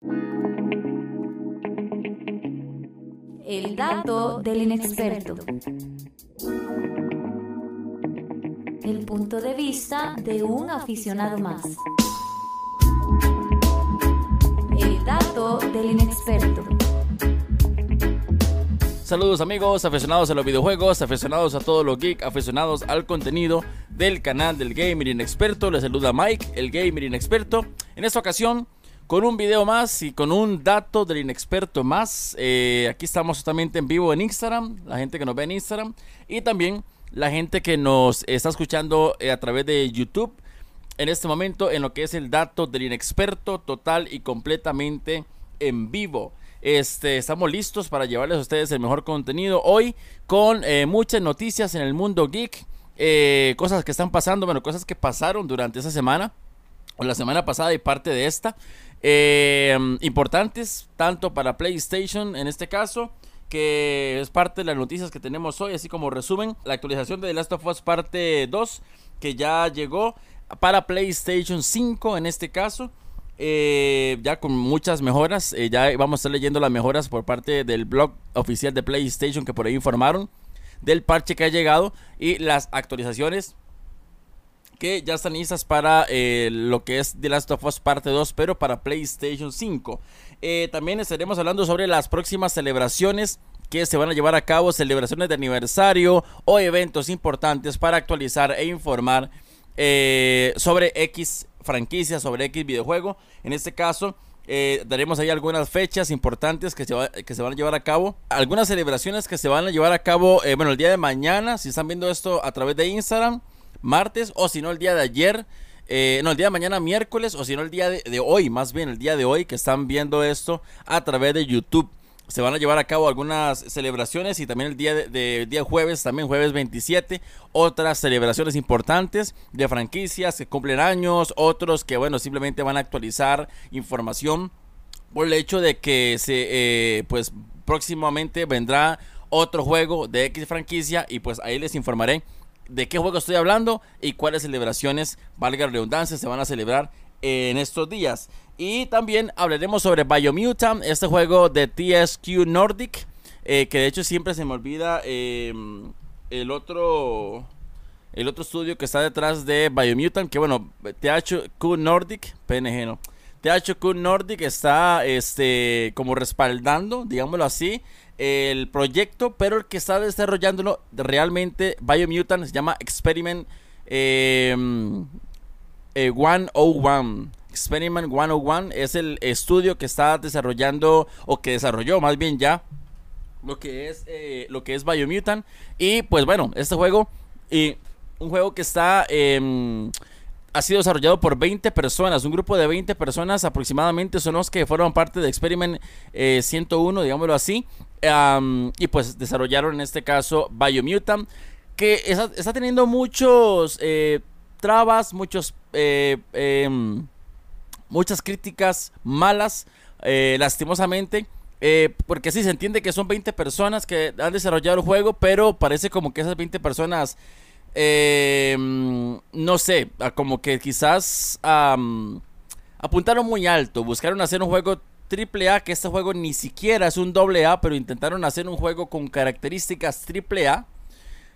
El dato del inexperto. El punto de vista de un aficionado más. El dato del inexperto. Saludos amigos, aficionados a los videojuegos, aficionados a todo lo geek, aficionados al contenido del canal del Gamer Inexperto. Les saluda Mike, el Gamer Inexperto. En esta ocasión, con un video más y con un dato del inexperto más. Eh, aquí estamos totalmente en vivo en Instagram, la gente que nos ve en Instagram y también la gente que nos está escuchando eh, a través de YouTube en este momento en lo que es el dato del inexperto total y completamente en vivo. Este, estamos listos para llevarles a ustedes el mejor contenido hoy con eh, muchas noticias en el mundo geek, cosas que están pasando, bueno, cosas que pasaron durante esa semana o la semana pasada y parte de esta, eh, importantes tanto para PlayStation en este caso que es parte de las noticias que tenemos hoy, así como resumen, la actualización de The Last of Us parte 2 que ya llegó para PlayStation 5 en este caso. Eh, ya con muchas mejoras. Eh, ya vamos a estar leyendo las mejoras por parte del blog oficial de PlayStation que por ahí informaron del parche que ha llegado y las actualizaciones que ya están listas para eh, lo que es The Last of Us parte 2, pero para PlayStation 5. también estaremos hablando sobre las próximas celebraciones que se van a llevar a cabo, celebraciones de aniversario o eventos importantes para actualizar e informar sobre X franquicia, sobre X videojuego. En este caso, eh, daremos ahí algunas fechas importantes que se, que se van a llevar a cabo. Algunas celebraciones que se van a llevar a cabo, eh, bueno, el día de mañana, si están viendo esto a través de Instagram, martes, o si no, el día de ayer. Eh, no, el día de mañana miércoles, o si no, el día de hoy, más bien el día de hoy, que están viendo esto a través de YouTube se van a llevar a cabo algunas celebraciones y también el día de, día jueves, también jueves 27, otras celebraciones importantes de franquicias que cumplen años, otros que bueno, simplemente van a actualizar información por el hecho de que se eh, pues próximamente vendrá otro juego de X franquicia y pues ahí les informaré de qué juego estoy hablando y cuáles celebraciones, valga la redundancia, se van a celebrar en estos días. Y también hablaremos sobre Biomutant, este juego de TSQ Nordic, eh, que de hecho siempre se me olvida em, el otro el otro estudio que está detrás de Biomutant, que bueno, THQ Nordic, PNG no. THQ Nordic está este como respaldando, digámoslo así, el proyecto, pero el que está desarrollándolo realmente Biomutant se llama Experiment eh, 101. Experiment 101 es el estudio que está desarrollando o que desarrolló más bien ya lo que es eh, lo que es Biomutant y pues bueno este juego y un juego que está em, ha sido desarrollado por 20 personas un grupo de 20 personas aproximadamente son los que fueron parte de Experiment 101 eh, digámoslo así y pues desarrollaron en este caso Biomutant que está, teniendo muchos eh, trabas muchos em, muchas críticas malas, eh, lastimosamente. Eh, porque sí se entiende que son 20 personas que han desarrollado el juego, pero parece como que esas 20 personas, eh, no sé, como que quizás apuntaron muy alto, buscaron hacer un juego triple A, que este juego ni siquiera es un doble A, pero intentaron hacer un juego con características triple A,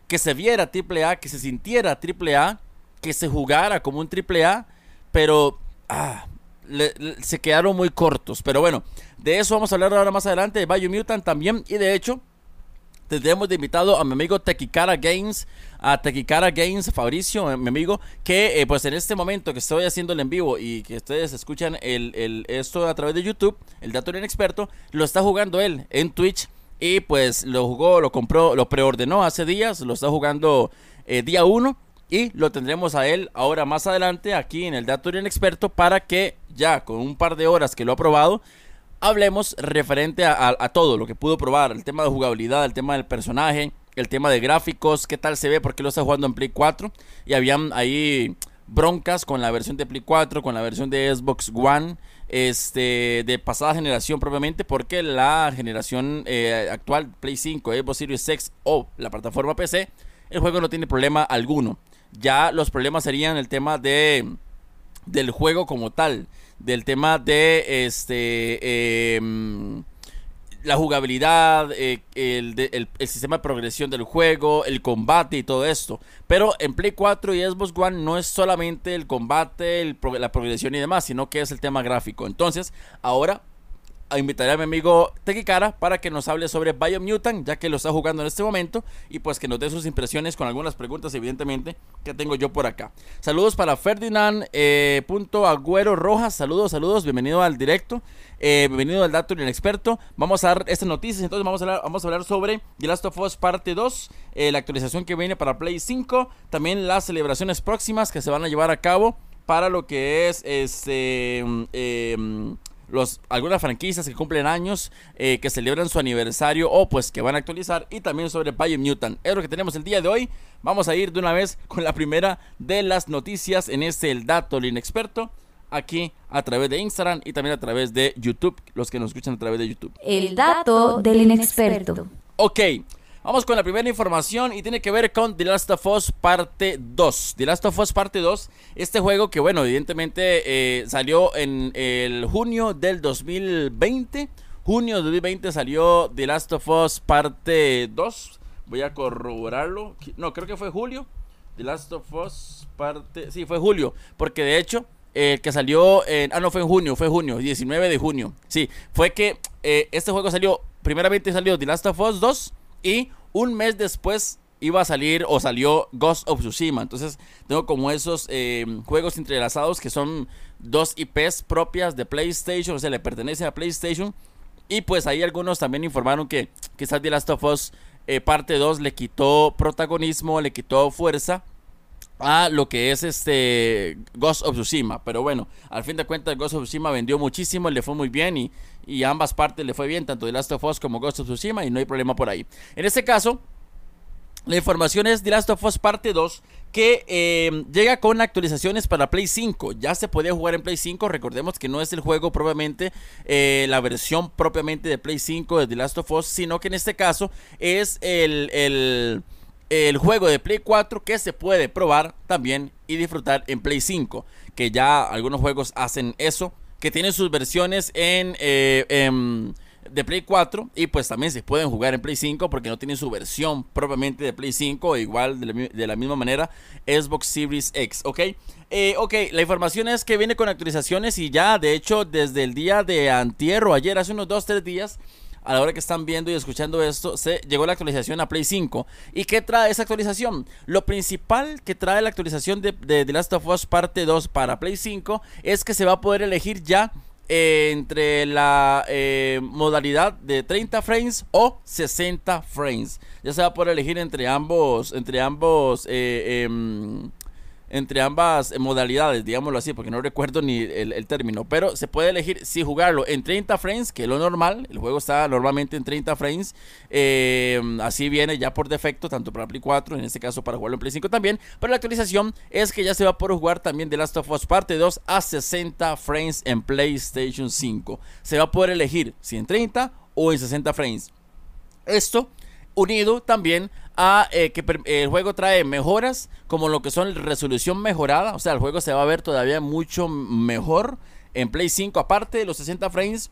que se viera triple A, que se sintiera triple A, que se jugara como un triple A, pero ah, se quedaron muy cortos. Pero bueno, de eso vamos a hablar ahora más adelante, de Mutant también. Y de hecho, tendremos de invitado a mi amigo Tequicara Games, a Tequicara Games, Fabricio, eh, mi amigo, que eh, pues en este momento que estoy haciendo el en vivo y que ustedes escuchan el, esto a través de YouTube, el dato en experto, lo está jugando él en Twitch. Y pues lo jugó, lo compró, lo preordenó hace días, lo está jugando eh, día 1 y lo tendremos a él ahora más adelante aquí en el Dato en Experto para que ya con un par de horas que lo ha probado, hablemos referente a, todo lo que pudo probar, el tema de jugabilidad, el tema del personaje, el tema de gráficos, qué tal se ve, porque lo está jugando en Play 4 y habían ahí broncas con la versión de Play 4, con la versión de Xbox One, este, de pasada generación propiamente, porque la generación eh, actual, Play 5, Xbox Series X o la plataforma PC, el juego no tiene problema alguno. Ya los problemas serían el tema de del juego como tal, del tema de este em, la jugabilidad, eh, el, el, sistema de progresión del juego, el combate y todo esto. Pero en Play 4 y Xbox One no es solamente el combate, la progresión y demás, sino que es el tema gráfico. Entonces, ahora invitaré a mi amigo Tequikara para que nos hable sobre Biomutant, ya que lo está jugando en este momento, y pues que nos dé sus impresiones con algunas preguntas, evidentemente, que tengo yo por acá. Saludos para Ferdinand, eh, punto Agüero Rojas, saludos, saludos, bienvenido al directo, eh, bienvenido al Dato Experto. Vamos a dar estas noticias, entonces vamos a hablar, vamos a hablar sobre The Last of Us parte 2, eh, la actualización que viene para Play 5, también las celebraciones próximas que se van a llevar a cabo para lo que es este... Los, algunas franquicias que cumplen años, eh, que celebran su aniversario o pues que van a actualizar y también sobre Biomutant. Es lo que tenemos el día de hoy. Vamos a ir de una vez con la primera de las noticias en este El Dato del Inexperto aquí a través de Instagram y también a través de YouTube, los que nos escuchan a través de YouTube. El dato del inexperto. Ok, Vamos con la primera información y tiene que ver con The Last of Us Parte 2. The Last of Us Parte 2, este juego que bueno, evidentemente eh, salió en el junio del 2020. Junio del 2020 salió The Last of Us Parte 2. Voy a corroborarlo. No, creo que fue julio. The Last of Us Parte... Sí, fue julio. Porque de hecho, el que salió en... Ah, no, fue en junio, fue junio, 19 de junio. Sí, fue que eh, este juego salió... Primeramente salió The Last of Us 2 y un mes después iba a salir o salió Ghost of Tsushima. Entonces tengo como esos eh, juegos entrelazados que son dos IPs propias de PlayStation, o sea, le pertenece a PlayStation. Y pues ahí algunos también informaron que quizás The Last of Us eh, parte 2 le quitó protagonismo, le quitó fuerza a lo que es este Ghost of Tsushima. Pero bueno, al fin de cuentas Ghost of Tsushima vendió muchísimo, le fue muy bien y, y ambas partes le fue bien, tanto The Last of Us como Ghost of Tsushima y no hay problema por ahí. En este caso, la información es The Last of Us parte 2 que em, llega con actualizaciones para Play 5. Ya se podía jugar en Play 5. Recordemos que no es el juego propiamente, eh, la versión propiamente de Play 5 de The Last of Us, sino que en este caso es el, el el juego de Play 4 que se puede probar también y disfrutar en Play 5. Que ya algunos juegos hacen eso. Que tienen sus versiones en, eh, de Play 4 y pues también se pueden jugar en Play 5 porque no tienen su versión propiamente de Play 5 igual de la, misma manera Xbox Series X, ¿ok? Eh, ok, la información es que viene con actualizaciones y ya de hecho desde el día de antier o ayer, hace unos 2-3 días a la hora que están viendo y escuchando esto, se llegó la actualización a Play 5. ¿Y qué trae esa actualización? Lo principal que trae la actualización de, The Last of Us Parte 2 para Play 5 es que se va a poder elegir ya eh, entre la eh, modalidad de 30 frames o 60 frames. Ya se va a poder elegir entre ambos, entre ambos eh, em, entre ambas modalidades, digámoslo así, porque no recuerdo ni el, término, pero se puede elegir si jugarlo en 30 frames, que es lo normal, el juego está normalmente en 30 frames, eh, así viene ya por defecto, tanto para Play 4, en este caso para jugarlo en Play 5 también, pero la actualización es que ya se va a poder jugar también The Last of Us Parte 2 a 60 frames en PlayStation 5. Se va a poder elegir si en 30 o en 60 frames. Esto unido también a eh, que el juego trae mejoras como lo que son resolución mejorada, o sea, el juego se va a ver todavía mucho mejor en Play 5, aparte de los 60 frames.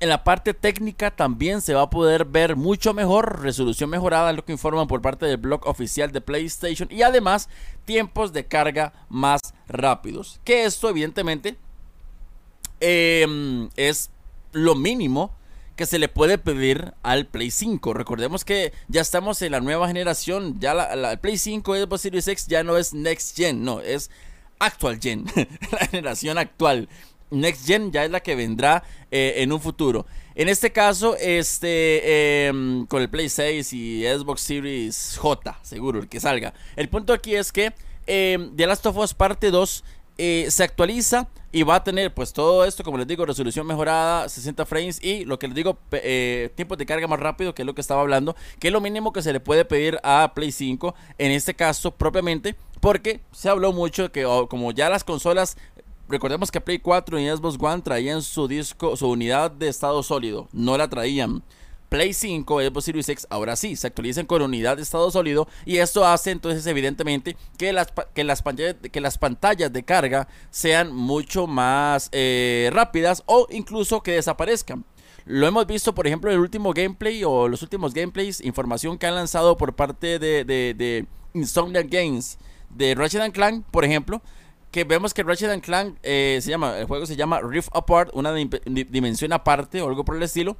En la parte técnica también se va a poder ver mucho mejor, resolución mejorada, lo que informan por parte del blog oficial de PlayStation y además tiempos de carga más rápidos. Que esto evidentemente em, es lo mínimo que se le puede pedir al Play 5. Recordemos que ya estamos en la nueva generación, ya la, Play 5 Xbox Series X ya no es Next Gen, no, es Actual Gen, la generación actual. Next Gen ya es la que vendrá eh, en un futuro. En este caso, este, em, con el Play 6 y Xbox Series J, seguro, el que salga. El punto aquí es que eh, The Last of Us Parte 2 eh, se actualiza y va a tener pues todo esto, como les digo, resolución mejorada, 60 frames y lo que les digo, eh, tiempos de carga más rápido, que es lo que estaba hablando, que es lo mínimo que se le puede pedir a Play 5, en este caso propiamente, porque se habló mucho que como ya las consolas recordemos que Play 4 y Xbox One traían su disco, su unidad de estado sólido, no la traían Play 5, Xbox Series X, ahora sí, se actualizan con unidad de estado sólido y esto hace entonces evidentemente que las, que las, pantallas, que las pantallas de carga sean mucho más eh, rápidas o incluso que desaparezcan. Lo hemos visto, por ejemplo, en el último gameplay o los últimos gameplays, información que han lanzado por parte de, de, Insomniac Games de Ratchet Clank, por ejemplo, que vemos que Ratchet Clank eh, se llama, el juego se llama Rift Apart, una dimensión aparte o algo por el estilo.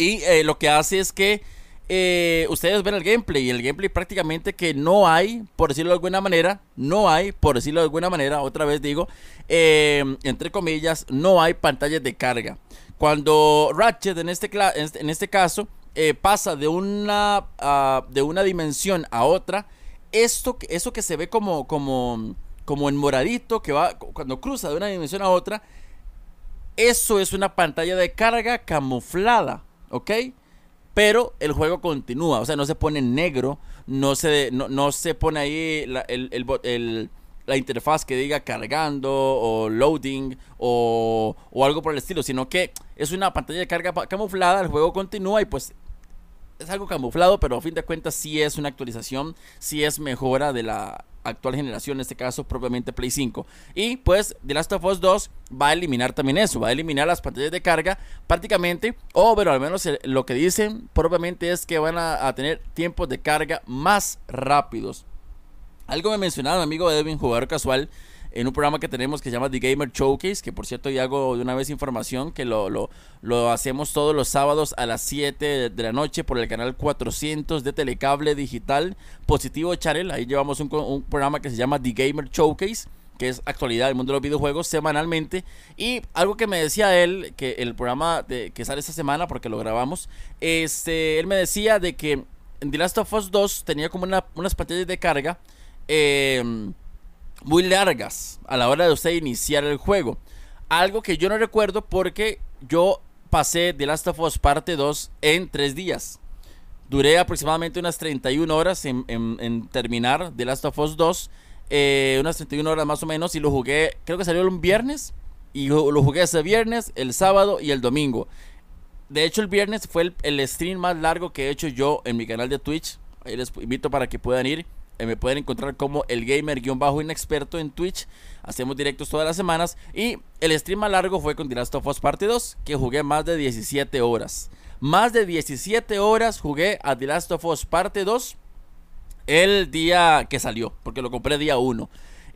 Y eh, lo que hace es que eh, ustedes ven el gameplay y el gameplay prácticamente que no hay, por decirlo de alguna manera, no hay, por decirlo de alguna manera, otra vez digo, entre comillas, no hay pantallas de carga. Cuando Ratchet en este, en este caso pasa de una, ah, de una dimensión a otra, esto, eso que se ve como, como, como en moradito, que va cuando cruza de una dimensión a otra, eso es una pantalla de carga camuflada, ¿ok? Pero el juego continúa, o sea, no se pone negro, no se, no, se pone ahí la, la interfaz que diga cargando o loading o, o algo por el estilo, sino que es una pantalla de carga camuflada, el juego continúa y pues es algo camuflado, pero a fin de cuentas sí es una actualización, sí es mejora de la actual generación, en este caso propiamente Play 5. Y pues The Last of Us 2 va a eliminar también eso, va a eliminar las pantallas de carga prácticamente, o pero al menos lo que dicen propiamente es que van a, tener tiempos de carga más rápidos. Algo me mencionaba mi amigo Edwin, jugador casual, en un programa que tenemos que se llama The Gamer Showcase, que por cierto ya hago de una vez información que lo, lo, lo hacemos todos los sábados a las 7 de la noche por el canal 400 de Telecable Digital Positivo Channel. Ahí llevamos un, programa que se llama The Gamer Showcase que es actualidad del mundo de los videojuegos semanalmente. Y algo que me decía él, que el programa que sale esta semana, porque lo grabamos, este, él me decía de que en The Last of Us 2 tenía como una, unas pantallas de carga. Eh, muy largas a la hora de usted iniciar el juego. Algo que yo no recuerdo porque yo pasé The Last of Us parte 2 en 3 días. Duré aproximadamente unas 31 horas en, terminar The Last of Us 2. Eh, unas 31 horas más o menos. Y lo jugué, creo que salió un viernes. Y lo jugué ese viernes, el sábado y el domingo. De hecho, el viernes fue el, el stream más largo que he hecho yo en mi canal de Twitch. Ahí les invito para que puedan ir eh, me pueden encontrar como el gamer-inexperto en Twitch. Hacemos directos todas las semanas. Y el stream más largo fue con The Last of Us Parte 2, que jugué más de 17 horas. Más de 17 horas jugué a The Last of Us Parte 2 el día que salió, porque lo compré día 1.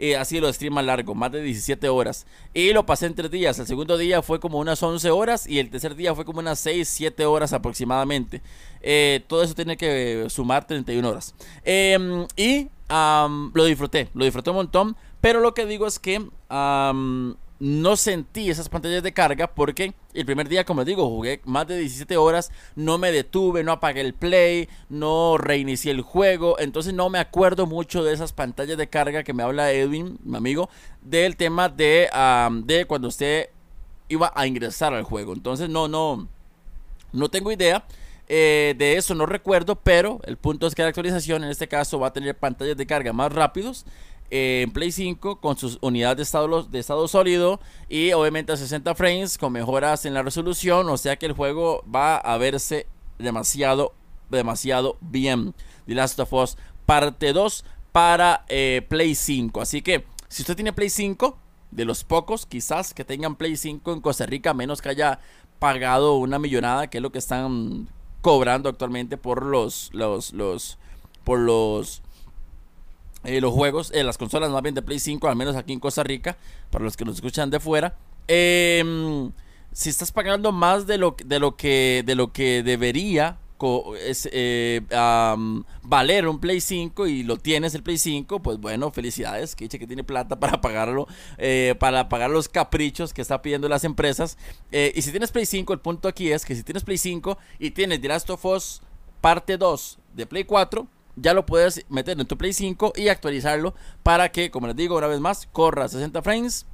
Eh, así lo stream largo, más de 17 horas. Y lo pasé en tres días. El segundo día fue como unas 11 horas y el tercer día fue como unas 6, 7 horas aproximadamente. Eh, todo eso tiene que sumar 31 horas. Em, y lo disfruté, lo disfruté un montón. Pero lo que digo es que no sentí esas pantallas de carga porque el primer día, como les digo, jugué más de 17 horas, no me detuve, no apagué el play, no reinicié el juego, entonces no me acuerdo mucho de esas pantallas de carga que me habla Edwin, mi amigo, del tema de, de cuando usted iba a ingresar al juego. Entonces no, no, no tengo idea. Eh, de eso no recuerdo, pero el punto es que la actualización en este caso va a tener pantallas de carga más rápidos en Play 5 con sus unidades de estado, de estado sólido y obviamente a 60 frames con mejoras en la resolución, o sea que el juego va a verse demasiado, demasiado bien. The Last of Us parte 2 para eh, Play 5. Así que si usted tiene Play 5, de los pocos quizás que tengan Play 5 en Costa Rica, menos que haya pagado una millonada, que es lo que están cobrando actualmente por los, los, los, por los eh, los juegos, eh, las consolas más bien de Play 5, al menos aquí en Costa Rica, para los que nos escuchan de fuera. Em, si estás pagando más de lo, de lo, que, de lo que debería eh, valer un Play 5 y lo tienes el Play 5, pues bueno, felicidades, que que tiene plata para pagarlo, para pagar los caprichos que está pidiendo las empresas. y si tienes Play 5, el punto aquí es que si tienes Play 5 y tienes The Last of Us parte 2 de Play 4, ya lo puedes meter en tu Play 5 y actualizarlo para que, como les digo una vez más, corra 60 frames,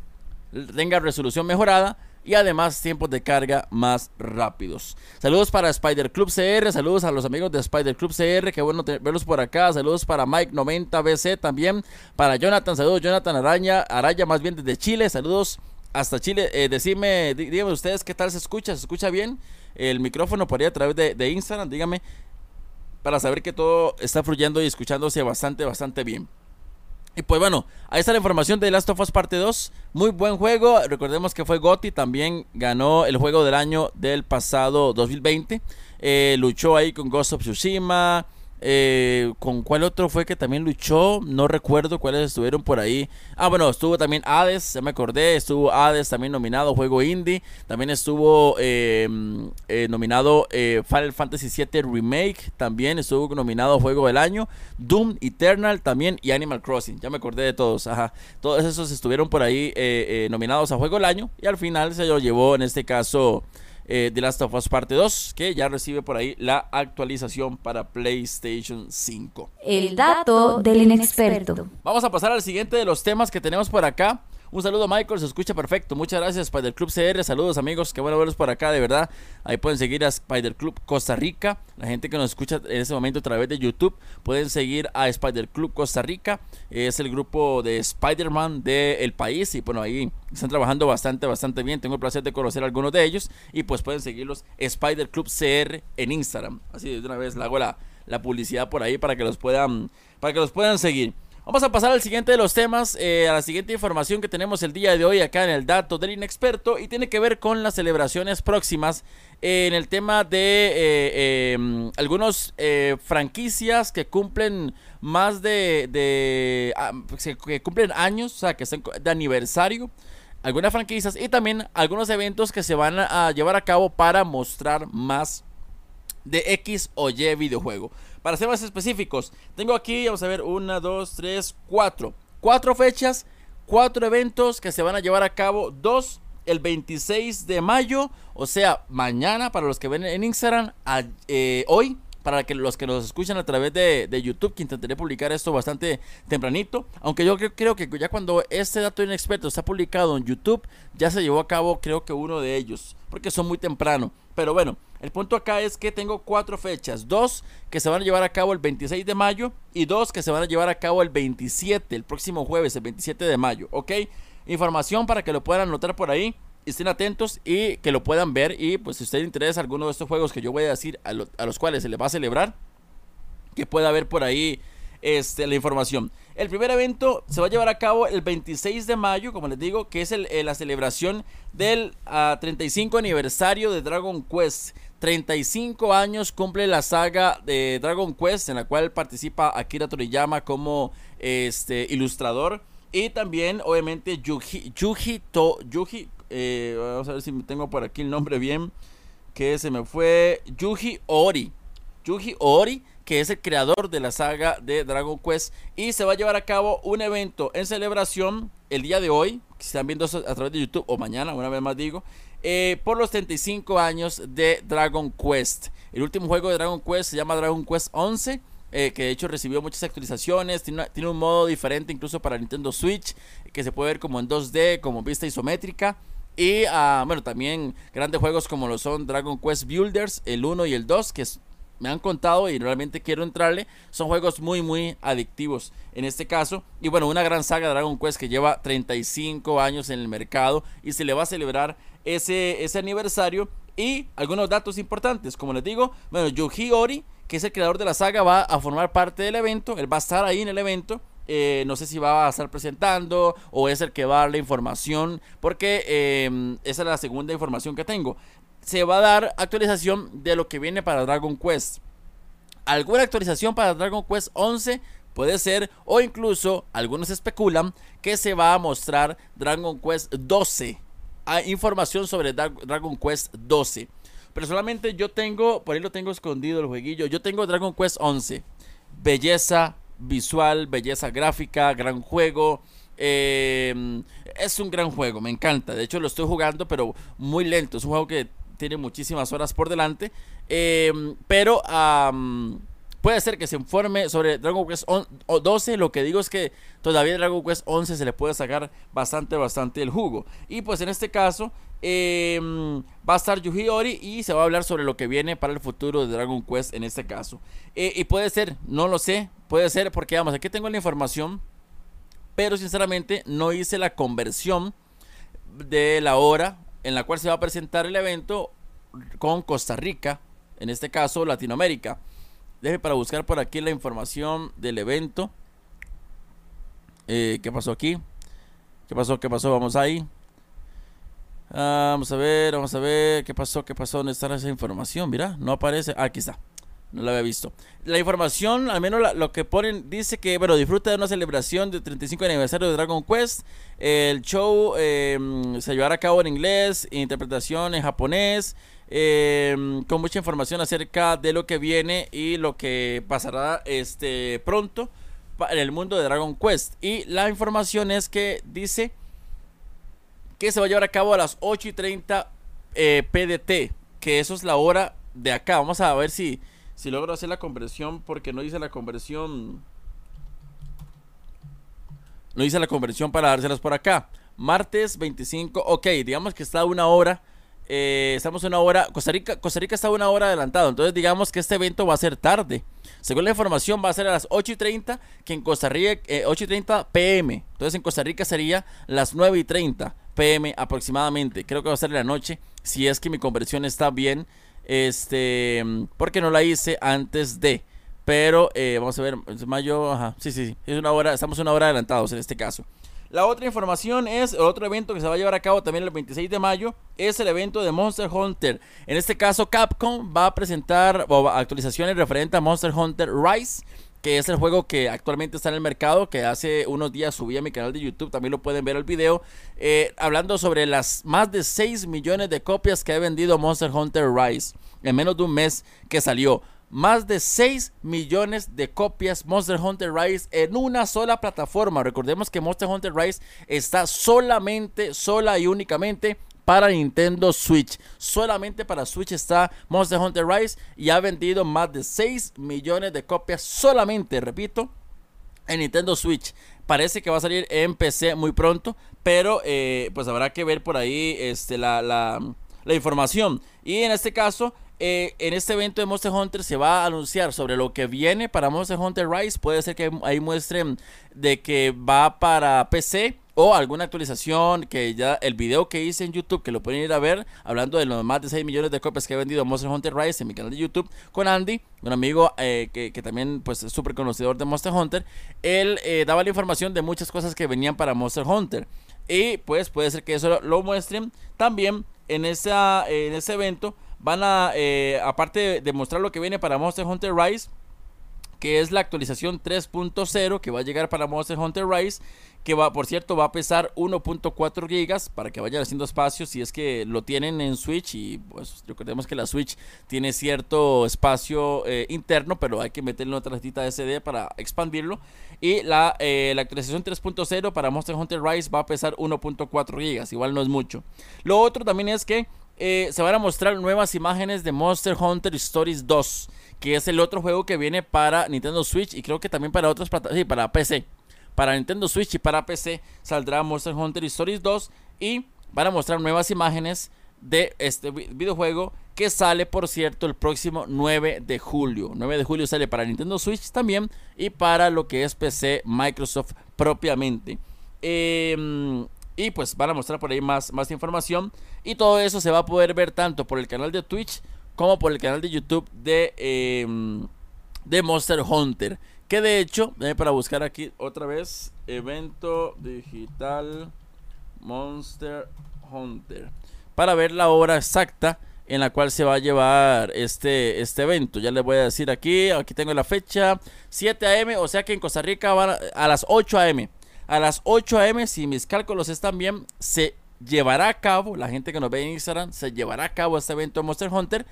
tenga resolución mejorada y además tiempos de carga más rápidos. Saludos para Spider Club CR, saludos a los amigos de Spider Club CR, qué bueno verlos por acá, saludos para Mike 90BC también, para Jonathan, saludos Jonathan Araña, Araya más bien desde Chile, saludos hasta Chile. Eh, decime, díganme ustedes qué tal se escucha, ¿se escucha bien? El micrófono por ahí a través de, de Instagram, díganme, para saber que todo está fluyendo y escuchándose bastante, bastante bien. Y pues bueno, ahí está la información de Last of Us Parte 2. Muy buen juego. Recordemos que fue Gotti, también ganó el juego del año del pasado 2020. Eh, luchó ahí con Ghost of Tsushima. Eh, ¿Con cuál otro fue que también luchó? No recuerdo cuáles estuvieron por ahí. Ah, bueno, estuvo también Hades, ya me acordé. Estuvo Hades también nominado Juego Indie. También estuvo em, eh, nominado eh, Final Fantasy VII Remake. También estuvo nominado Juego del Año. Doom Eternal también y Animal Crossing. Ya me acordé de todos. Ajá. Todos esos estuvieron por ahí nominados a Juego del Año. Y al final se lo llevó en este caso eh, The Last of Us Parte 2, que ya recibe por ahí la actualización para PlayStation 5. El dato del inexperto. Vamos a pasar al siguiente de los temas que tenemos por acá. Un saludo Michael, se escucha perfecto. Muchas gracias Spider Club CR. Saludos amigos, qué bueno verlos por acá, de verdad. Ahí pueden seguir a Spider Club Costa Rica. La gente que nos escucha en este momento a través de YouTube pueden seguir a Spider Club Costa Rica. Es el grupo de Spider-Man del país y bueno, ahí están trabajando bastante, bastante bien. Tengo el placer de conocer a algunos de ellos y pues pueden seguirlos Spider Club CR en Instagram. Así de una vez le hago la, la publicidad por ahí para que los puedan, para que los puedan seguir. Vamos a pasar al siguiente de los temas, eh, a la siguiente información que tenemos el día de hoy acá en el dato del inexperto y tiene que ver con las celebraciones próximas eh, en el tema de eh, em, algunos franquicias que cumplen más de, de ah, que cumplen años, o sea, que están de aniversario algunas franquicias y también algunos eventos que se van a llevar a cabo para mostrar más de X o Y videojuego. Para ser más específicos, tengo aquí, vamos a ver, una, dos, tres, cuatro. Cuatro fechas, cuatro eventos que se van a llevar a cabo. Dos el 26 de mayo, o sea, mañana para los que ven en Instagram, eh, hoy para que los que nos escuchan a través de, YouTube, que intentaré publicar esto bastante tempranito. Aunque yo creo, que ya cuando este dato inexperto está publicado en YouTube, ya se llevó a cabo creo que uno de ellos, porque son muy temprano. Pero bueno, el punto acá es que tengo cuatro fechas, dos que se van a llevar a cabo el 26 de mayo y dos que se van a llevar a cabo el 27, el próximo jueves, el 27 de mayo, ¿ok? Información para que lo puedan anotar por ahí estén atentos y que lo puedan ver. Y pues si usted interesa alguno de estos juegos que yo voy a decir a, los cuales se le va a celebrar, que pueda ver por ahí este, la información. El primer evento se va a llevar a cabo el 26 de mayo, como les digo, que es eh, la celebración del 35 ah, aniversario de Dragon Quest. 35 años cumple la saga de Dragon Quest, en la cual participa Akira Toriyama como este, ilustrador. Y también, obviamente, Yuji, Yuji, to, Yuji eh, vamos a ver si tengo por aquí el nombre bien. Que se me fue Yuji Ori. Yuji Ori, que es el creador de la saga de Dragon Quest. Y se va a llevar a cabo un evento en celebración el día de hoy. Que están viendo a través de YouTube o mañana, una vez más digo. Eh, por los 35 años de Dragon Quest. El último juego de Dragon Quest se llama Dragon Quest 11. Eh, que de hecho recibió muchas actualizaciones, tiene, tiene, un modo diferente incluso para Nintendo Switch, que se puede ver como en 2D, como vista isométrica. Y ah, bueno, también grandes juegos como lo son Dragon Quest Builders, el 1 y el 2, que me han contado y realmente quiero entrarle. Son juegos muy, muy adictivos en este caso. Y bueno, una gran saga Dragon Quest que lleva 35 años en el mercado y se le va a celebrar ese, ese aniversario. Y algunos datos importantes, como les digo, bueno, Yuji Ori, que es el creador de la saga, va a formar parte del evento. Él va a estar ahí en el evento. Eh, no sé si va a estar presentando o es el que va a dar la información, porque em, esa es la segunda información que tengo. Se va a dar actualización de lo que viene para Dragon Quest. Alguna actualización para Dragon Quest 11 puede ser, o incluso algunos especulan que se va a mostrar Dragon Quest 12. Hay información sobre Dragon Quest 12. Personalmente yo tengo, por ahí lo tengo escondido el jueguillo, yo tengo Dragon Quest 11. Belleza, visual, belleza gráfica, gran juego. Eh, es un gran juego, me encanta. De hecho, lo estoy jugando, pero muy lento. Es un juego que tiene muchísimas horas por delante. Eh, pero puede ser que se informe sobre Dragon Quest 12. Lo que digo es que todavía Dragon Quest 11 se le puede sacar bastante, bastante el jugo. Y pues en este caso em, va a estar Yuji Ori y se va a hablar sobre lo que viene para el futuro de Dragon Quest en este caso. Eh, y puede ser, no lo sé, puede ser porque vamos, aquí tengo la información. Pero sinceramente no hice la conversión de la hora en la cual se va a presentar el evento con Costa Rica, en este caso Latinoamérica. Deje para buscar por aquí la información del evento. Eh, ¿Qué pasó aquí? ¿Qué pasó? ¿Qué pasó? Vamos ahí. Ah, vamos a ver, vamos a ver. ¿Qué pasó? ¿Qué pasó? ¿Dónde está esa información? Mira, no aparece. Ah, aquí está. No la había visto. La información, al menos lo que ponen, dice que, bueno, disfruta de una celebración del 35 aniversario de Dragon Quest. El show em, se llevará a cabo en inglés, interpretación en japonés, em, con mucha información acerca de lo que viene y lo que pasará este pronto en el mundo de Dragon Quest. Y la información es que dice que se va a llevar a cabo a las 8 y 30 eh, PDT, que eso es la hora de acá. Vamos a ver si si logro hacer la conversión, porque no hice la conversión. No hice la conversión para dárselas por acá. Martes 25, ok, digamos que está una hora. Eh, estamos una hora. Costa Rica, Costa Rica está una hora adelantado. Entonces, digamos que este evento va a ser tarde. Según la información, va a ser a las 8 y 30, que en Costa Rica, 8 eh, y 30 pm. Entonces, en Costa Rica sería las 9 y 30 pm aproximadamente. Creo que va a ser en la noche. Si es que mi conversión está bien. Este, porque no la hice antes de. Pero eh, vamos a ver, mayo, ajá, sí, sí, sí, es una hora, estamos una hora adelantados en este caso. La otra información es otro evento que se va a llevar a cabo también el 26 de mayo, es el evento de Monster Hunter. En este caso Capcom va a presentar actualizaciones referentes a Monster Hunter Rise que es el juego que actualmente está en el mercado, que hace unos días subí a mi canal de YouTube, también lo pueden ver el video, eh, hablando sobre las más de 6 millones de copias que ha vendido Monster Hunter Rise en menos de un mes que salió. Más de 6 millones de copias Monster Hunter Rise en una sola plataforma. Recordemos que Monster Hunter Rise está solamente, sola y únicamente para Nintendo Switch. Solamente para Switch está Monster Hunter Rise y ha vendido más de 6 millones de copias solamente, repito, en Nintendo Switch. Parece que va a salir en PC muy pronto, pero eh, pues habrá que ver por ahí este, la, la, la información. Y en este caso, eh, en este evento de Monster Hunter se va a anunciar sobre lo que viene para Monster Hunter Rise. Puede ser que ahí muestren de que va para PC alguna actualización que ya el video que hice en YouTube que lo pueden ir a ver hablando de los más de 6 millones de copias que ha vendido Monster Hunter Rise en mi canal de YouTube con Andy, un amigo eh, que, también pues es súper conocedor de Monster Hunter, él eh, daba la información de muchas cosas que venían para Monster Hunter. Y pues puede ser que eso lo, muestren. También en, esa, en ese evento van a eh, aparte de mostrar lo que viene para Monster Hunter Rise que es la actualización 3.0 que va a llegar para Monster Hunter Rise, que va, por cierto, va a pesar 1.4 gigas para que vayan haciendo espacio si es que lo tienen en Switch y pues recordemos que la Switch tiene cierto espacio eh, interno, pero hay que meterle una tarjetita SD para expandirlo. Y la, eh, la actualización 3.0 para Monster Hunter Rise va a pesar 1.4 gigas, igual no es mucho. Lo otro también es que eh, se van a mostrar nuevas imágenes de Monster Hunter Stories 2 que es el otro juego que viene para Nintendo Switch y creo que también para otras plataformas, sí, para PC. Para Nintendo Switch y para PC saldrá Monster Hunter Stories 2 y van a mostrar nuevas imágenes de este videojuego que sale, por cierto, el próximo 9 de julio. 9 de julio sale para Nintendo Switch también y para lo que es PC Microsoft propiamente. Em, y pues van a mostrar por ahí más, más información. Y todo eso se va a poder ver tanto por el canal de Twitch como por el canal de YouTube de, em, de Monster Hunter. Que de hecho, para buscar aquí otra vez, evento digital Monster Hunter. Para ver la hora exacta en la cual se va a llevar este, este evento. Ya les voy a decir aquí, aquí tengo la fecha, 7 a.m., o sea que en Costa Rica van a, a las 8 a.m. A las 8 a.m., si mis cálculos están bien, se llevará a cabo, la gente que nos ve en Instagram, se llevará a cabo este evento de Monster Hunter.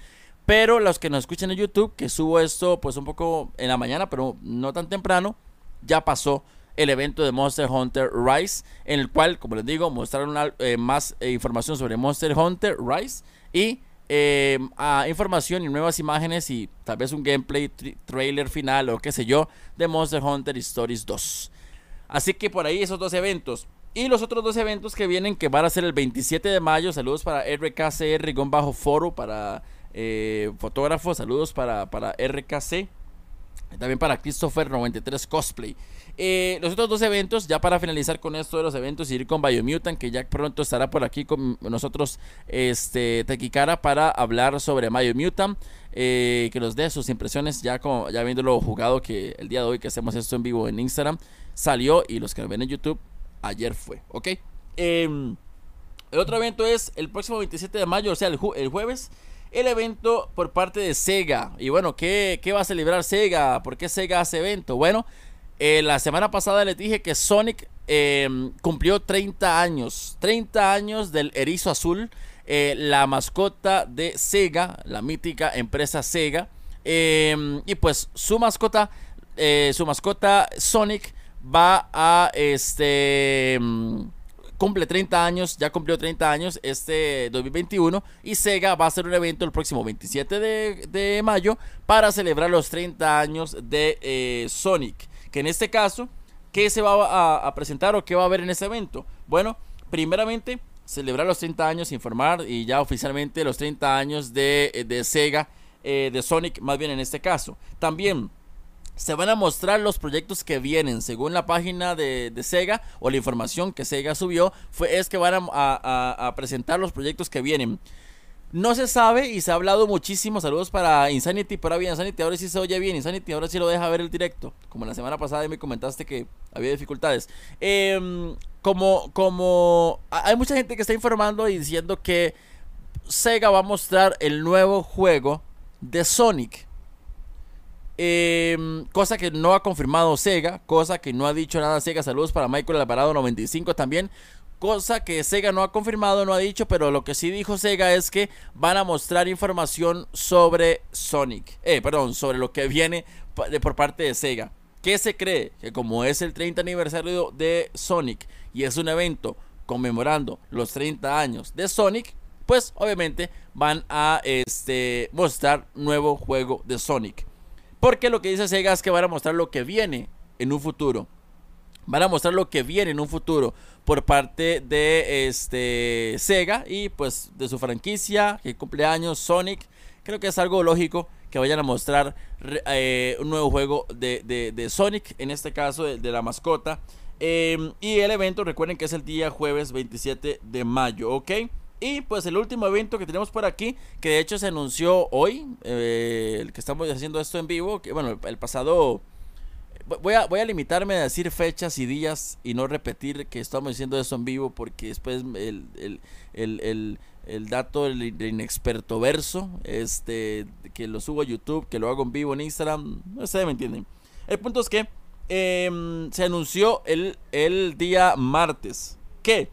Pero los que nos escuchan en YouTube, que subo esto pues un poco en la mañana, pero no tan temprano, ya pasó el evento de Monster Hunter Rise, en el cual, como les digo, mostraron eh, más eh, información sobre Monster Hunter Rise y eh, información y nuevas imágenes y tal vez un gameplay trailer final o qué sé yo de Monster Hunter Stories 2. Así que por ahí esos dos eventos. Y los otros dos eventos que vienen, que van a ser el 27 de mayo. Saludos para RKCR-Foro, para eh, fotógrafo, saludos para, para RKC. También para Christopher 93 Cosplay. Eh, los otros dos eventos, ya para finalizar con esto de los eventos ir con Biomutant, que ya pronto estará por aquí con nosotros, este, Tequicara, para hablar sobre Biomutant. Eh, que nos dé sus impresiones ya como ya viéndolo jugado que el día de hoy que hacemos esto en vivo en Instagram salió y los que ven en YouTube ayer fue, ¿ok? Em, el otro evento es el próximo 27 de mayo, o sea, el jueves el evento por parte de Sega. Y bueno, ¿qué, ¿qué, va a celebrar Sega? ¿Por qué Sega hace evento? Bueno, eh, la semana pasada les dije que Sonic em, cumplió 30 años. 30 años del erizo azul. Eh, la mascota de Sega, la mítica empresa Sega. Em, y pues su mascota, eh, su mascota Sonic va a este em, cumple 30 años, ya cumplió 30 años este 2021 y Sega va a hacer un evento el próximo 27 de, mayo para celebrar los 30 años de Sonic que en este caso, ¿qué se va a, presentar o qué va a haber en ese evento? Bueno, primeramente, celebrar los 30 años, informar y ya oficialmente los 30 años de, de Sega, eh, de Sonic, más bien en este caso. También se van a mostrar los proyectos que vienen. Según la página de, Sega o la información que Sega subió, fue, es que van a presentar los proyectos que vienen. No se sabe y se ha hablado muchísimo. Saludos para Insanity, para bien Insanity. Ahora sí se oye bien. Insanity, ahora sí lo deja ver el directo. Como la semana pasada me comentaste que había dificultades. Em, como, como hay mucha gente que está informando y diciendo que Sega va a mostrar el nuevo juego de Sonic. Em, cosa que no ha confirmado Sega, cosa que no ha dicho nada Sega. Saludos para Michael Alvarado 95 también. Cosa que Sega no ha confirmado, no ha dicho, pero lo que sí dijo Sega es que van a mostrar información sobre Sonic. Eh, perdón, sobre lo que viene por parte de Sega. ¿Qué se cree? Que como es el 30 aniversario de Sonic y es un evento conmemorando los 30 años de Sonic, pues obviamente van a este, mostrar nuevo juego de Sonic. Porque lo que dice Sega es que van a mostrar lo que viene en un futuro. Van a mostrar lo que viene en un futuro por parte de este Sega y pues de su franquicia que cumpleaños Sonic. Creo que es algo lógico que vayan a mostrar eh, un nuevo juego de, Sonic, en este caso de, la mascota. Em, y el evento, recuerden que es el día jueves 27 de mayo, ¿ok? Y pues el último evento que tenemos por aquí, que de hecho se anunció hoy, eh, el que estamos haciendo esto en vivo, que bueno, el pasado voy a, voy a limitarme a decir fechas y días y no repetir que estamos diciendo eso en vivo porque después el, el, el, el, dato del inexperto verso, este, que lo subo a YouTube, que lo hago en vivo en Instagram, no sé, ¿me entienden? El punto es que em, se anunció el, el día martes que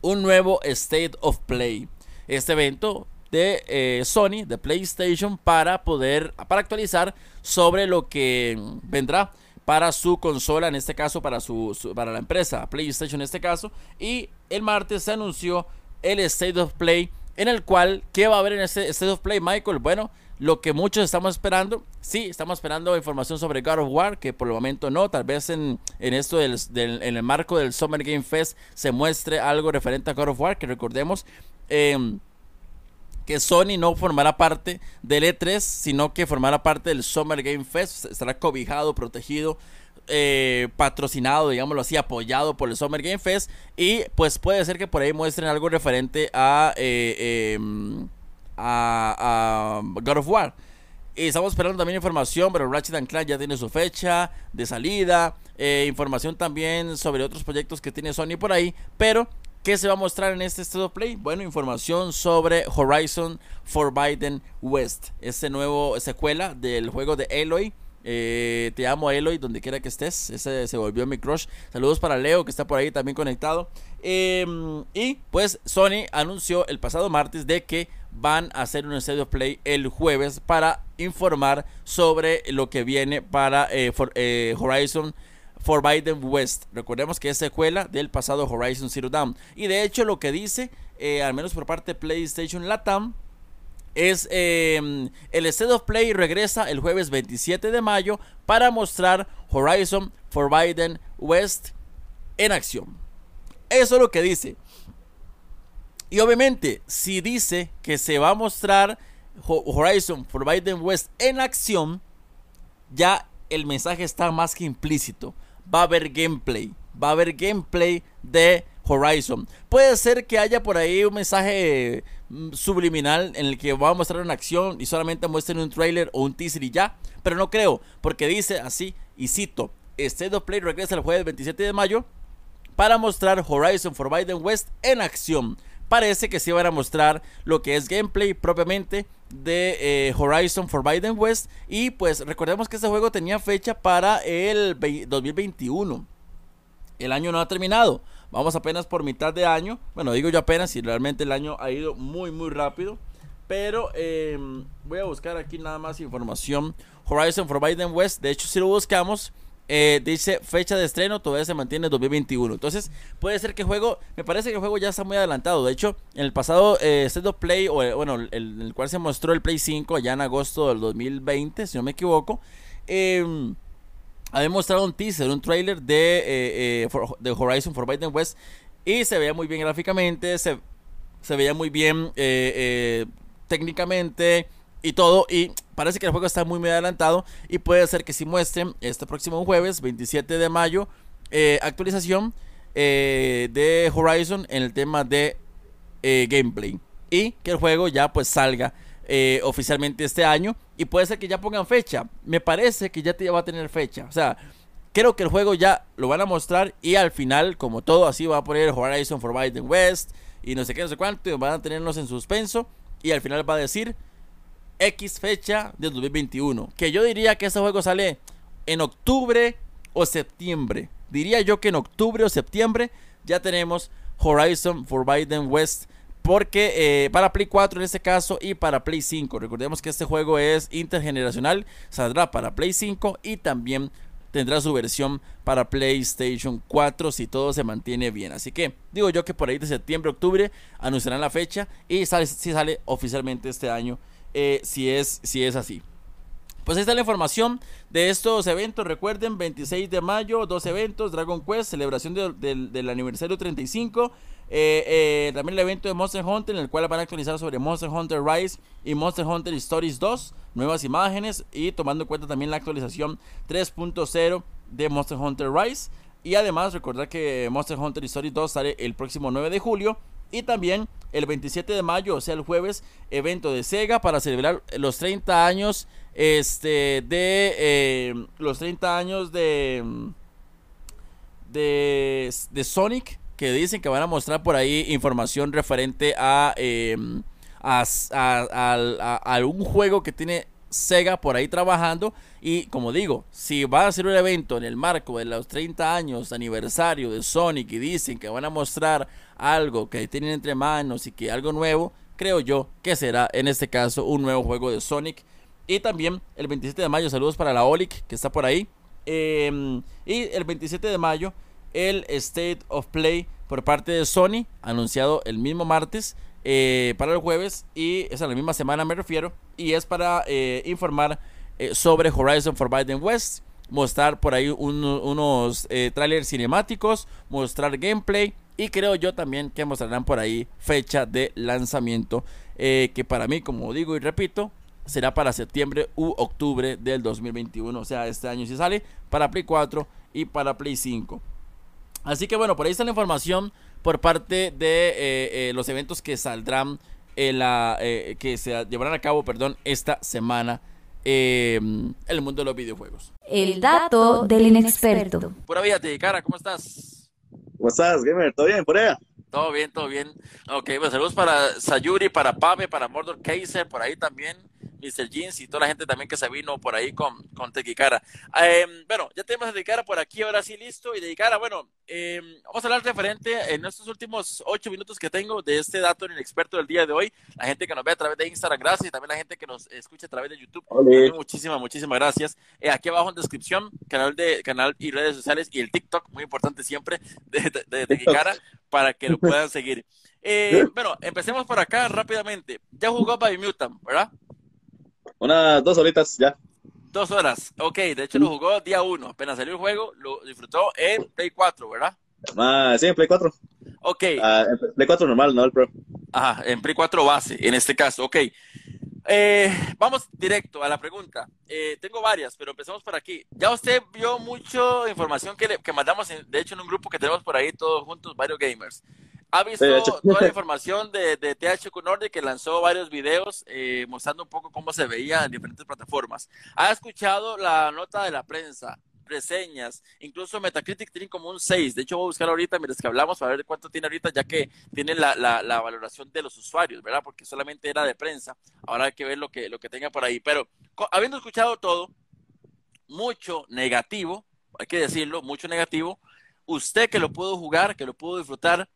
un nuevo State of Play. Este evento de eh, Sony, de PlayStation, para poder, para actualizar sobre lo que vendrá para su consola, en este caso para, su, para la empresa PlayStation en este caso. Y el martes se anunció el State of Play, en el cual, ¿qué va a haber en este State of Play, Michael? Bueno, lo que muchos estamos esperando, sí, estamos esperando información sobre God of War, que por el momento no, tal vez en, en esto del, en el marco del Summer Game Fest se muestre algo referente a God of War, que recordemos, eh, que Sony no formará parte del E3, sino que formará parte del Summer Game Fest. Estará cobijado, protegido, eh, patrocinado, digámoslo así, apoyado por el Summer Game Fest. Y pues puede ser que por ahí muestren algo referente a, eh, em, a, God of War. Y estamos esperando también información, pero Ratchet Clank ya tiene su fecha de salida. Eh, información también sobre otros proyectos que tiene Sony por ahí. Pero ¿Qué se va a mostrar en este State of Play? Bueno, información sobre Horizon Forbidden West, este nuevo secuela del juego de Aloy. Eh, te amo Eloy, donde quiera que estés. Ese se volvió mi crush. Saludos para Leo, que está por ahí también conectado. Em, y pues Sony anunció el pasado martes de que van a hacer un of Play el jueves para informar sobre lo que viene para eh, eh, Horizon Forbidden West. Recordemos que es secuela del pasado Horizon Zero Dawn. Y de hecho lo que dice, eh, al menos por parte de PlayStation Latam, es em, el State of Play regresa el jueves 27 de mayo para mostrar Horizon Forbidden West en acción. Eso es lo que dice. Y obviamente, si dice que se va a mostrar Horizon Forbidden West en acción, ya el mensaje está más que implícito. Va a haber gameplay, va a haber gameplay de Horizon. Puede ser que haya por ahí un mensaje mm, subliminal en el que va a mostrar una acción y solamente muestren un trailer o un teaser y ya, pero no creo, porque dice así, y cito, State of Play regresa el jueves 27 de mayo para mostrar Horizon Forbidden West en acción. Parece que sí van a mostrar lo que es gameplay propiamente de eh, Horizon Forbidden West. Y pues recordemos que este juego tenía fecha para el 2021. El año no ha terminado. Vamos apenas por mitad de año. Bueno, digo yo apenas y realmente el año ha ido muy muy rápido. Pero em, voy a buscar aquí nada más información. Horizon Forbidden West. De hecho, si lo buscamos, eh, dice fecha de estreno todavía se mantiene en 2021. Entonces, puede ser que el juego, me parece que el juego ya está muy adelantado. De hecho, en el pasado eh, State of Play, o eh, bueno, el, el, cual se mostró el Play 5 allá en agosto del 2020, si no me equivoco, eh, había mostrado un teaser, un trailer de, eh, de Horizon Forbidden West y se veía muy bien gráficamente, se, se veía muy bien técnicamente y todo. Y parece que el juego está muy, muy adelantado. Y puede ser que si muestren este próximo jueves, 27 de mayo, eh, actualización eh, de Horizon en el tema de eh, gameplay. Y que el juego ya pues salga oficialmente este año. Y puede ser que ya pongan fecha. Me parece que ya va a tener fecha. O sea, creo que el juego ya lo van a mostrar. Y al final, como todo, así va a poner Horizon Forbidden West. Y no sé qué, no sé cuánto. Y van a tenernos en suspenso. Y al final va a decir X fecha de 2021. Que yo diría que ese juego sale en octubre o septiembre. Diría yo que en octubre o septiembre ya tenemos Horizon Forbidden West. Porque eh, para Play 4 en este caso y para Play 5. Recordemos que este juego es intergeneracional. Saldrá para Play 5 y también tendrá su versión para PlayStation 4 si todo se mantiene bien. Así que digo yo que por ahí de septiembre, octubre anunciarán la fecha y sale, si sale oficialmente este año eh, si, es, si es así. Pues ahí está la información de estos eventos. Recuerden, 26 de mayo, dos eventos, Dragon Quest, celebración del aniversario 35. Eh, eh, también el evento de Monster Hunter, en el cual van a actualizar sobre Monster Hunter Rise y Monster Hunter Stories 2, nuevas imágenes y tomando en cuenta también la actualización 3.0 de Monster Hunter Rise. Y además recordar que Monster Hunter Stories 2 sale el próximo 9 de julio y también el 27 de mayo, o sea, el jueves, evento de Sega para celebrar los 30 años este, de eh, los 30 años de, de, de, Sonic, que dicen que van a mostrar por ahí información referente a, eh, a, a, a, un juego que tiene Sega por ahí trabajando. Y como digo, si va a ser un evento en el marco de los 30 años aniversario de Sonic y dicen que van a mostrar algo que tienen entre manos y que algo nuevo, creo yo que será en este caso un nuevo juego de Sonic. Y también el 27 de mayo, saludos para la Olic que está por ahí. Em, y el 27 de mayo, el State of Play por parte de Sony, anunciado el mismo martes. Eh, para el jueves y es a la misma semana me refiero y es para eh, informar eh, sobre Horizon Forbidden West mostrar por ahí unos trailers cinemáticos mostrar gameplay y creo yo también que mostrarán por ahí fecha de lanzamiento que para mí como digo y repito será para septiembre u octubre del 2021 o sea este año si sale para Play 4 y para Play 5 así que bueno por ahí está la información por parte de eh, eh, los eventos que saldrán en la, eh, que se llevarán a cabo, perdón, esta semana en el mundo de los videojuegos. El dato del inexperto. Pura vida, cara, ¿cómo estás? ¿Cómo estás, gamer? ¿Todo bien por allá? Todo bien, todo bien. Ok, pues saludos para Sayuri, para Pame, para Mordor Kaiser, por ahí también. Mr. Jeans y toda la gente también que se vino por ahí con, con Tequicara. Em, bueno, ya tenemos a Tequicara por aquí, ahora sí listo. Y Tequicara, bueno, em, vamos a hablar referente en estos últimos ocho minutos que tengo de este dato en el experto del día de hoy. La gente que nos ve a través de Instagram, gracias. Y también la gente que nos escucha a través de YouTube. Muchísimas, muchísimas gracias. Eh, aquí abajo en descripción, canal de canal y redes sociales y el TikTok, muy importante siempre, de, de, Tequicara, para que lo puedan seguir. Eh, bueno, empecemos por acá rápidamente. Ya jugó Mutant, ¿verdad? Unas dos horitas ya. Dos horas, ok. De hecho, lo jugó día uno. Apenas salió el juego, lo disfrutó en Play 4, ¿verdad? Ah, sí, en Play 4. Ok. Ah, en Play 4 normal, no el Pro. Ajá, en Play 4 base, en este caso, ok. Eh, vamos directo a la pregunta. Eh, tengo varias, pero empezamos por aquí. Ya usted vio mucha información que, le, que mandamos, en, de hecho, en un grupo que tenemos por ahí todos juntos, varios gamers. ¿Ha visto toda la información de, de THQ Nordic que lanzó varios videos eh, mostrando un poco cómo se veía en diferentes plataformas? ¿Ha escuchado la nota de la prensa? reseñas, incluso Metacritic tiene como un 6, de hecho voy a buscar ahorita mientras que hablamos para ver cuánto tiene ahorita, ya que tiene la, la, la, valoración de los usuarios, ¿verdad? Porque solamente era de prensa, ahora hay que ver lo que, lo que tenga por ahí, pero habiendo escuchado todo, mucho negativo, hay que decirlo, mucho negativo, usted que lo pudo jugar, que lo pudo disfrutar,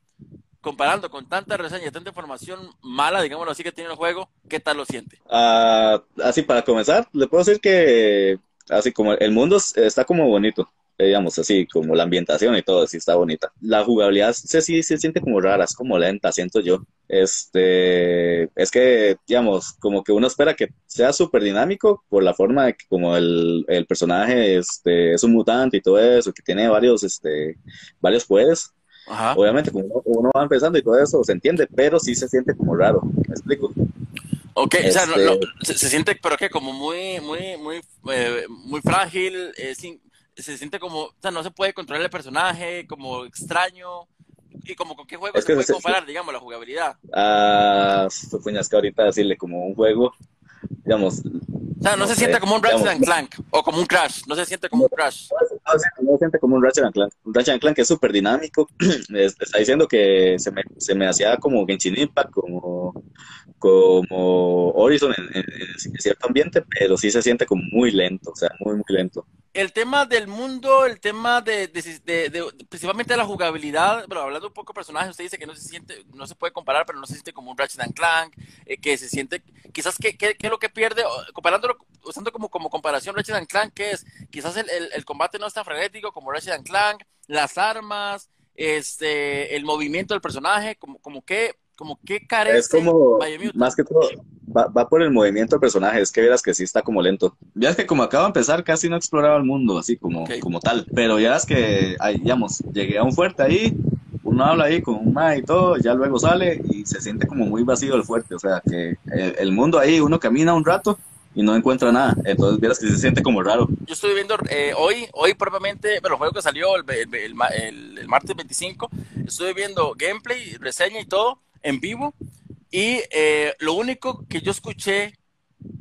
comparando con tanta reseña y tanta información mala, digámoslo así, que tiene el juego, ¿qué tal lo siente? Uh, así, para comenzar, le puedo decir que así como el mundo está como bonito, digamos así, como la ambientación y todo, así está bonita. La jugabilidad se, sí, se siente como rara, es como lenta, siento yo. Este, es que, digamos, como que uno espera que sea súper dinámico por la forma de que como el, el personaje este, es un mutante y todo eso, que tiene varios, este, varios poderes. Ajá. Obviamente, como uno, uno, va empezando y todo eso se entiende, pero sí se siente como raro, ¿me explico? Ok, este... o sea, no, no, se, se, siente, pero que como muy, muy, muy, eh, muy frágil, eh, sin, se siente como, o sea, no se puede controlar el personaje, como extraño, y como con qué juego es se que puede se- comparar, digamos, la jugabilidad. Ah, puñas que ahorita decirle como un juego, digamos, O sea, no, No se sé, siente como un Ratchet digamos, and Clank, o como un Crash, no se siente como un Crash. no, se siente como un Ratchet and Clank. Un Ratchet and Clank es súper dinámico. Es- Está diciendo que se me, se me hacía como Genshin Impact, como, como Horizon en, cierto ambiente, pero sí se siente como muy lento, o sea, muy, muy lento. El tema del mundo, el tema de, principalmente de la jugabilidad, pero hablando un poco de personajes, usted dice que no se siente, no se puede comparar, pero no se siente como un Ratchet and Clank, eh, que se siente, quizás, ¿qué, qué, es lo que pierde? Comparándolo, usando como, como comparación Ratchet and Clank, ¿qué es? Quizás el, el, el combate no es tan frenético como Ratchet and Clank, las armas, este, el movimiento del personaje, como, como que, como que carece Es como, más que todo, va, va por el movimiento del personaje, es que verás que sí está como lento. Ya es que como acabo de empezar, casi no exploraba el mundo así como, como tal, pero ya es que, ahí, digamos, llegué a un fuerte ahí, uno habla ahí con un ma y todo, ya luego sale y se siente como muy vacío el fuerte, o sea, que el, el mundo ahí, uno camina un rato y no encuentra nada, entonces vieras que se siente como raro. yo estoy viendo eh, hoy, hoy propiamente, bueno, el juego que salió el, el, el- el martes 25, estuve viendo gameplay, reseña y todo en vivo. Y eh, lo único que yo escuché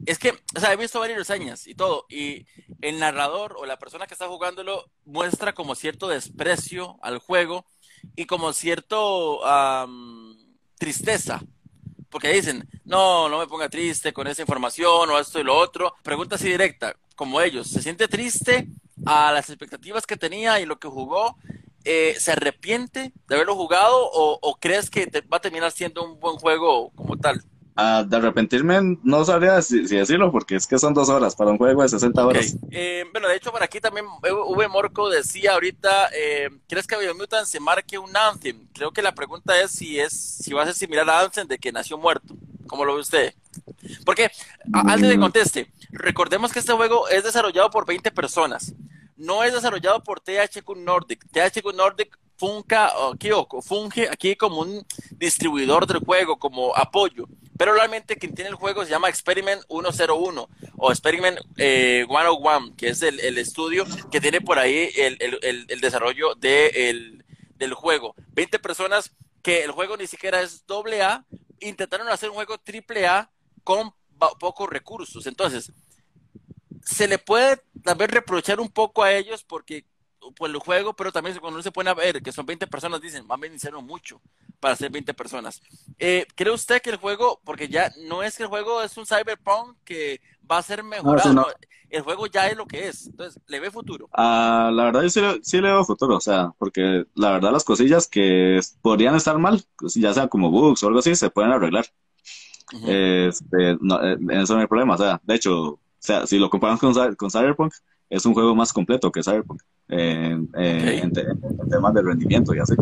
es que, o sea, he visto varias reseñas y todo. Y el narrador o la persona que está jugándolo muestra como cierto desprecio al juego y como cierto tristeza. Porque dicen, no, no me ponga triste con esa información o esto y lo otro. Pregunta así directa, como ellos, ¿se siente triste a las expectativas que tenía y lo que jugó? Eh, ¿Se arrepiente de haberlo jugado o, o crees que te- va a terminar siendo un buen juego como tal? Ah, de arrepentirme no sabría si, si decirlo porque es que son dos horas para un juego de 60 Ok. horas. Eh, bueno, de hecho, por aquí también eh, V Morco decía ahorita, eh, ¿crees que Biomutant se marque un Anthem? Creo que la pregunta es si es si va a ser similar a Anthem de que nació muerto. ¿Cómo lo ve usted? Porque, antes de que conteste, recordemos que este juego es desarrollado por 20 personas. No es desarrollado por THQ Nordic. THQ Nordic funca, o funge aquí como un distribuidor del juego, como apoyo. Pero realmente quien tiene el juego se llama Experiment 101 o Experiment eh, 101, que es el, estudio que tiene por ahí el, desarrollo de el- del juego. 20 personas que el juego ni siquiera es doble A, intentaron hacer un juego triple A con pocos recursos. Entonces, se le puede también reprochar un poco a ellos porque por el juego, pero también cuando uno se pone a ver que son 20 personas, dicen, más bien hicieron mucho para ser 20 personas. Eh, ¿Cree usted que el juego, porque ya no es que el juego es un cyberpunk que va a ser mejorado, sí, no. no, el juego ya es lo que es, entonces, ¿le ve futuro? Ah, la verdad yo sí, sí le veo futuro, o sea, porque la verdad las cosillas que podrían estar mal, pues, ya sea como bugs o algo así, se pueden arreglar. Ujú. Este, no, eh, en eso no hay problema, o sea, de hecho, sea, si lo comparamos con, con Cyberpunk, es un juego más completo que Cyberpunk, eh, eh, Ok. en, te- en temas de rendimiento y así.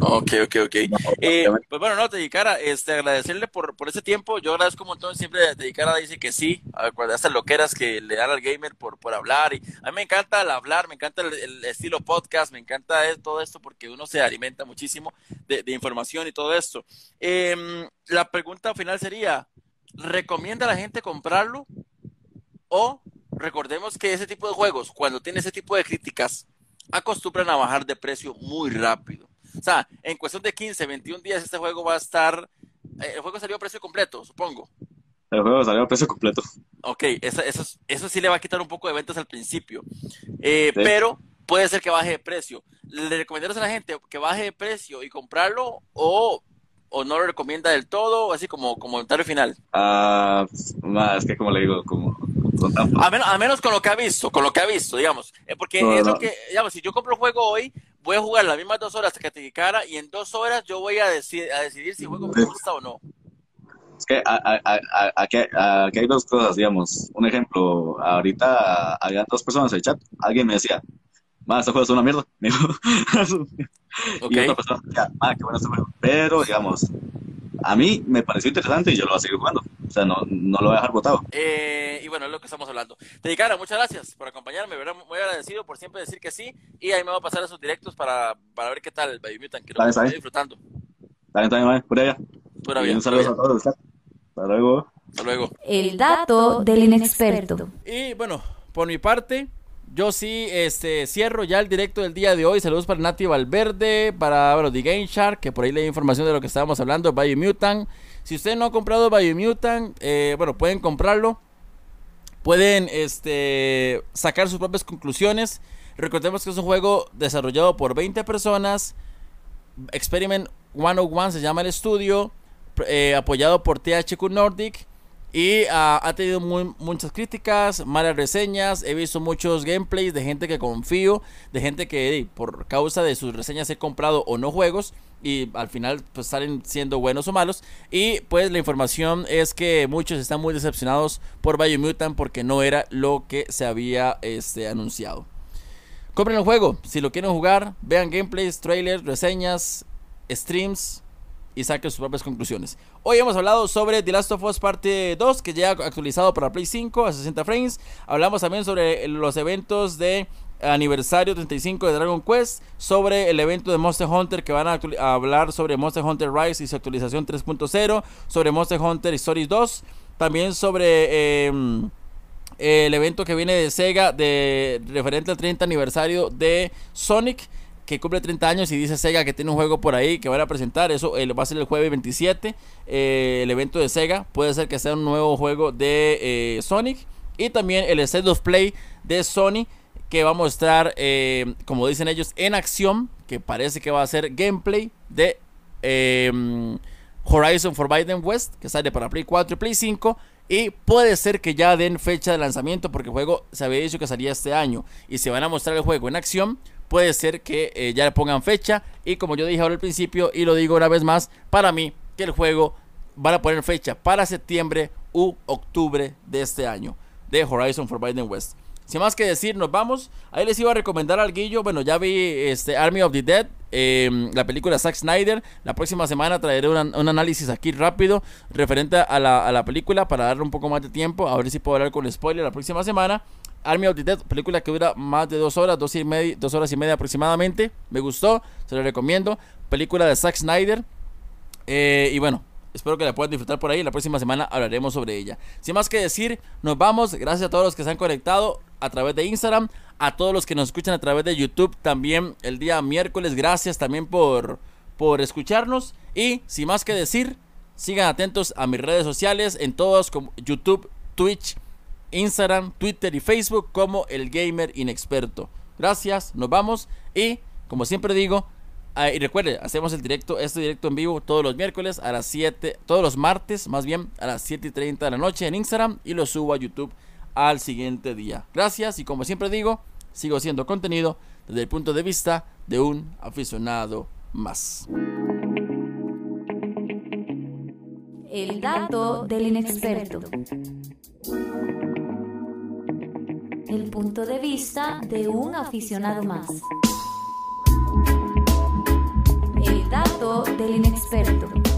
Ok, ok, ok. Eh, pues bueno, no, te dedicara, este, agradecerle por, por ese tiempo. Yo agradezco un montón siempre de dedicara dice que sí, a estas loqueras que le dan al gamer por, por hablar. Y a mí me encanta el hablar, me encanta el, el estilo podcast, me encanta eh, todo esto porque uno se alimenta muchísimo de, de información y todo esto. Em, la pregunta final sería, ¿recomienda a la gente comprarlo? O recordemos que ese tipo de juegos, cuando tiene ese tipo de críticas, acostumbran a bajar de precio muy rápido. O sea, en cuestión de 15, 21 días este juego va a estar... eh, el juego salió a precio completo, supongo. El juego salió a precio completo. Ok, eso, eso, eso sí le va a quitar un poco de ventas al principio. Eh, Sí. Pero puede ser que baje de precio. ¿Le recomendarías a la gente que baje de precio y comprarlo o, o no lo recomienda del todo? Así como comentario final. Ah, ma, es que como le digo, como A menos, a menos con lo que ha visto, con lo que ha visto, digamos. Eh, porque No, es lo que, digamos, si yo compro un juego hoy, voy a jugar las mismas dos horas que te dedicara y en dos horas yo voy a, a decidir si el juego me gusta o no. Es que a- a- aquí, hay dos cosas, digamos. Un ejemplo, ahorita había dos personas en el chat. Alguien me decía, ma, este juego es una mierda. Me dijo. Ok. Y otra persona decía, ma, qué bueno este juego. Pero, digamos, a mí me pareció interesante y yo lo voy a seguir jugando. O sea, no, no lo voy a dejar botado. Eh, y bueno, es lo que estamos hablando. Dedicara, muchas gracias por acompañarme, ¿verdad? Muy agradecido por siempre decir que sí. Y ahí me voy a pasar a sus directos para, para ver qué tal el Biomutant, que lo Dale, estoy dale. disfrutando. También, también, ma, por allá. Pura Y vida, un saludo a todos. Hasta luego. Hasta luego. El dato del inexperto. Y bueno, por mi parte, yo sí este, cierro ya el directo del día de hoy. Saludos para Nati Valverde, para bueno, The Game Shark, que por ahí le di información de lo que estábamos hablando, Biomutant. Si usted no ha comprado Biomutant, eh, bueno, pueden comprarlo. Pueden este, sacar sus propias conclusiones. Recordemos que es un juego desarrollado por 20 personas. Experiment 101 se llama el estudio, eh, apoyado por THQ Nordic. Y ah, ha tenido muchas críticas, malas reseñas. He visto muchos gameplays de gente que confío, de gente que por causa de sus reseñas he comprado o no juegos. Y al final pues salen siendo buenos o malos. Y pues la información es que muchos están muy decepcionados por Biomutant porque no era lo que se había este, anunciado. Compren el juego, si lo quieren jugar, vean gameplays, trailers, reseñas, streams y saquen sus propias conclusiones. Hoy hemos hablado sobre The Last of Us Parte 2, que ya actualizado para Play 5 a 60 frames. Hablamos también sobre los eventos de aniversario 35 de Dragon Quest, sobre el evento de Monster Hunter que van a, hablar sobre Monster Hunter Rise y su actualización 3.0, sobre Monster Hunter Stories 2, también sobre... em, el evento que viene de Sega de referente al 30 aniversario de Sonic que cumple 30 años y dice Sega que tiene un juego por ahí que van a presentar. Eso va a ser el jueves 27 eh, el evento de Sega. Puede ser que sea un nuevo juego de eh, Sonic. Y también el State of Play de Sony que va a mostrar eh, como dicen ellos en acción que parece que va a ser gameplay de eh, Horizon Forbidden West, que sale para Play 4 y Play 5. Y puede ser que ya den fecha de lanzamiento porque el juego se había dicho que salía este año. Y se van a mostrar el juego en acción. Puede ser que eh, ya le pongan fecha. Y como yo dije ahora al principio y lo digo una vez más, para mí que el juego van a poner fecha para septiembre u octubre de este año de Horizon Forbidden West. Sin más que decir, nos vamos. Ahí les iba a recomendar al Guillo. Bueno, ya vi este Army of the Dead, eh, la película Zack Snyder. La próxima semana traeré un análisis aquí rápido referente a la, película para darle un poco más de tiempo. A ver si puedo hablar con spoiler la próxima semana. Army of the Dead, película que dura más de dos horas, dos, y media, horas y media aproximadamente. Me gustó, se lo recomiendo. Película de Zack Snyder. Eh, y bueno, espero que la puedan disfrutar por ahí. La próxima semana hablaremos sobre ella. Sin más que decir, nos vamos. Gracias a todos los que se han conectado a través de Instagram. A todos los que nos escuchan a través de YouTube también el día miércoles. Gracias también por, por escucharnos. Y sin más que decir, sigan atentos a mis redes sociales en todos como YouTube, Twitch, Instagram, Twitter y Facebook como el Gamer Inexperto. Gracias, nos vamos y como siempre digo, ah, y recuerde, hacemos el directo, este directo en vivo todos los miércoles a las 7, todos los martes más bien a las 7 y 30 de la noche en Instagram y lo subo a YouTube al siguiente día. Gracias y como siempre digo, sigo siendo contenido desde el punto de vista de un aficionado más. El dato del inexperto. El punto de vista de un aficionado más. El dato del inexperto.